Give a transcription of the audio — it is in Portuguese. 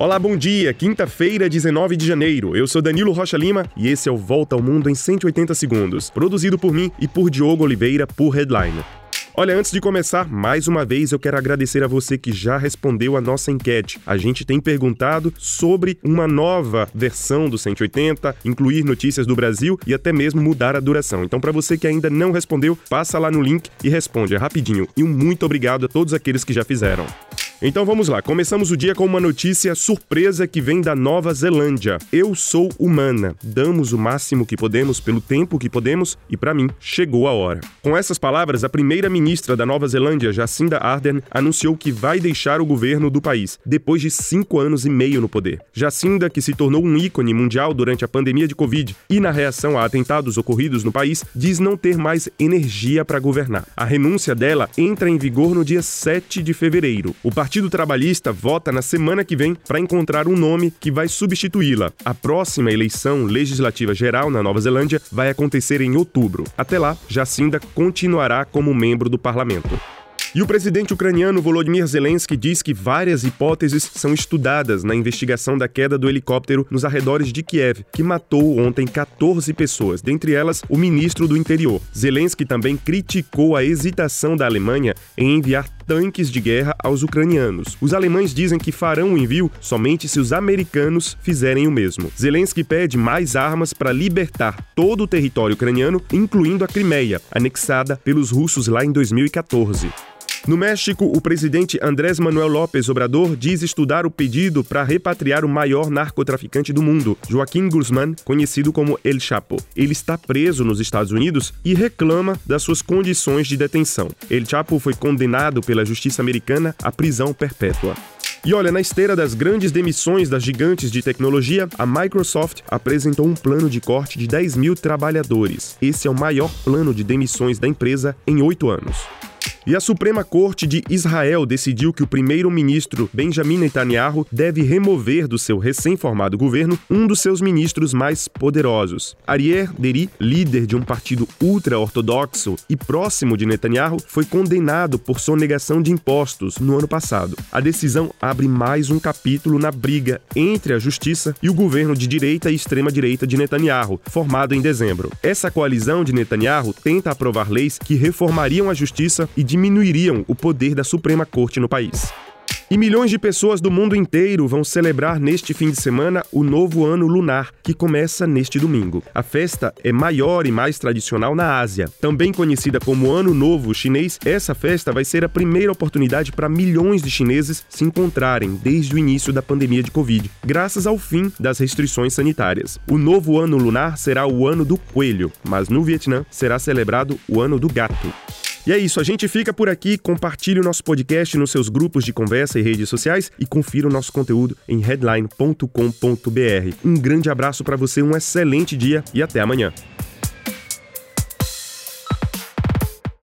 Olá, bom dia. Quinta-feira, 19 de janeiro. Eu sou Danilo Rocha Lima e esse é o Volta ao Mundo em 180 segundos, produzido por mim e por Diogo Oliveira por Headline. Olha, antes de começar, mais uma vez eu quero agradecer a você que já respondeu a nossa enquete. A gente tem perguntado sobre uma nova versão do 180, incluir notícias do Brasil e até mesmo mudar a duração. Então, para você que ainda não respondeu, passa lá no link e responde. É rapidinho. E um muito obrigado a todos aqueles que já fizeram. Então vamos lá, começamos o dia com uma notícia surpresa que vem da Nova Zelândia. Eu sou humana, damos o máximo que podemos pelo tempo que podemos e para mim chegou a hora. Com essas palavras, a primeira-ministra da Nova Zelândia, Jacinda Ardern, anunciou que vai deixar o governo do país depois de cinco anos e meio no poder. Jacinda, que se tornou um ícone mundial durante a pandemia de Covid e na reação a atentados ocorridos no país, diz não ter mais energia para governar. A renúncia dela entra em vigor no dia 7 de fevereiro. O Partido Trabalhista vota na semana que vem para encontrar um nome que vai substituí-la. A próxima eleição legislativa geral na Nova Zelândia vai acontecer em outubro. Até lá, Jacinda continuará como membro do parlamento. E o presidente ucraniano Volodymyr Zelensky diz que várias hipóteses são estudadas na investigação da queda do helicóptero nos arredores de Kiev, que matou ontem 14 pessoas, dentre elas o ministro do interior. Zelensky também criticou a hesitação da Alemanha em enviar tanques de guerra aos ucranianos. Os alemães dizem que farão o envio somente se os americanos fizerem o mesmo. Zelensky pede mais armas para libertar todo o território ucraniano, incluindo a Crimeia, anexada pelos russos lá em 2014. No México, o presidente Andrés Manuel López Obrador diz estudar o pedido para repatriar o maior narcotraficante do mundo, Joaquim Guzmán, conhecido como El Chapo. Ele está preso nos Estados Unidos e reclama das suas condições de detenção. El Chapo foi condenado pela justiça americana à prisão perpétua. E olha, na esteira das grandes demissões das gigantes de tecnologia, a Microsoft apresentou um plano de corte de 10 mil trabalhadores. Esse é o maior plano de demissões da empresa em oito anos. E a Suprema Corte de Israel decidiu que o primeiro-ministro Benjamin Netanyahu deve remover do seu recém-formado governo um dos seus ministros mais poderosos. Ariel Deri, líder de um partido ultra-ortodoxo e próximo de Netanyahu, foi condenado por sonegação de impostos no ano passado. A decisão abre mais um capítulo na briga entre a justiça e o governo de direita e extrema-direita de Netanyahu, formado em dezembro. Essa coalizão de Netanyahu tenta aprovar leis que reformariam a justiça e diminuiriam o poder da Suprema Corte no país. E milhões de pessoas do mundo inteiro vão celebrar neste fim de semana o novo ano lunar, que começa neste domingo. A festa é maior e mais tradicional na Ásia. Também conhecida como Ano Novo Chinês, essa festa vai ser a primeira oportunidade para milhões de chineses se encontrarem desde o início da pandemia de Covid, graças ao fim das restrições sanitárias. O novo ano lunar será o ano do coelho, mas no Vietnã será celebrado o ano do gato. E é isso, a gente fica por aqui. Compartilhe o nosso podcast nos seus grupos de conversa e redes sociais e confira o nosso conteúdo em headline.com.br. Um grande abraço para você, um excelente dia e até amanhã.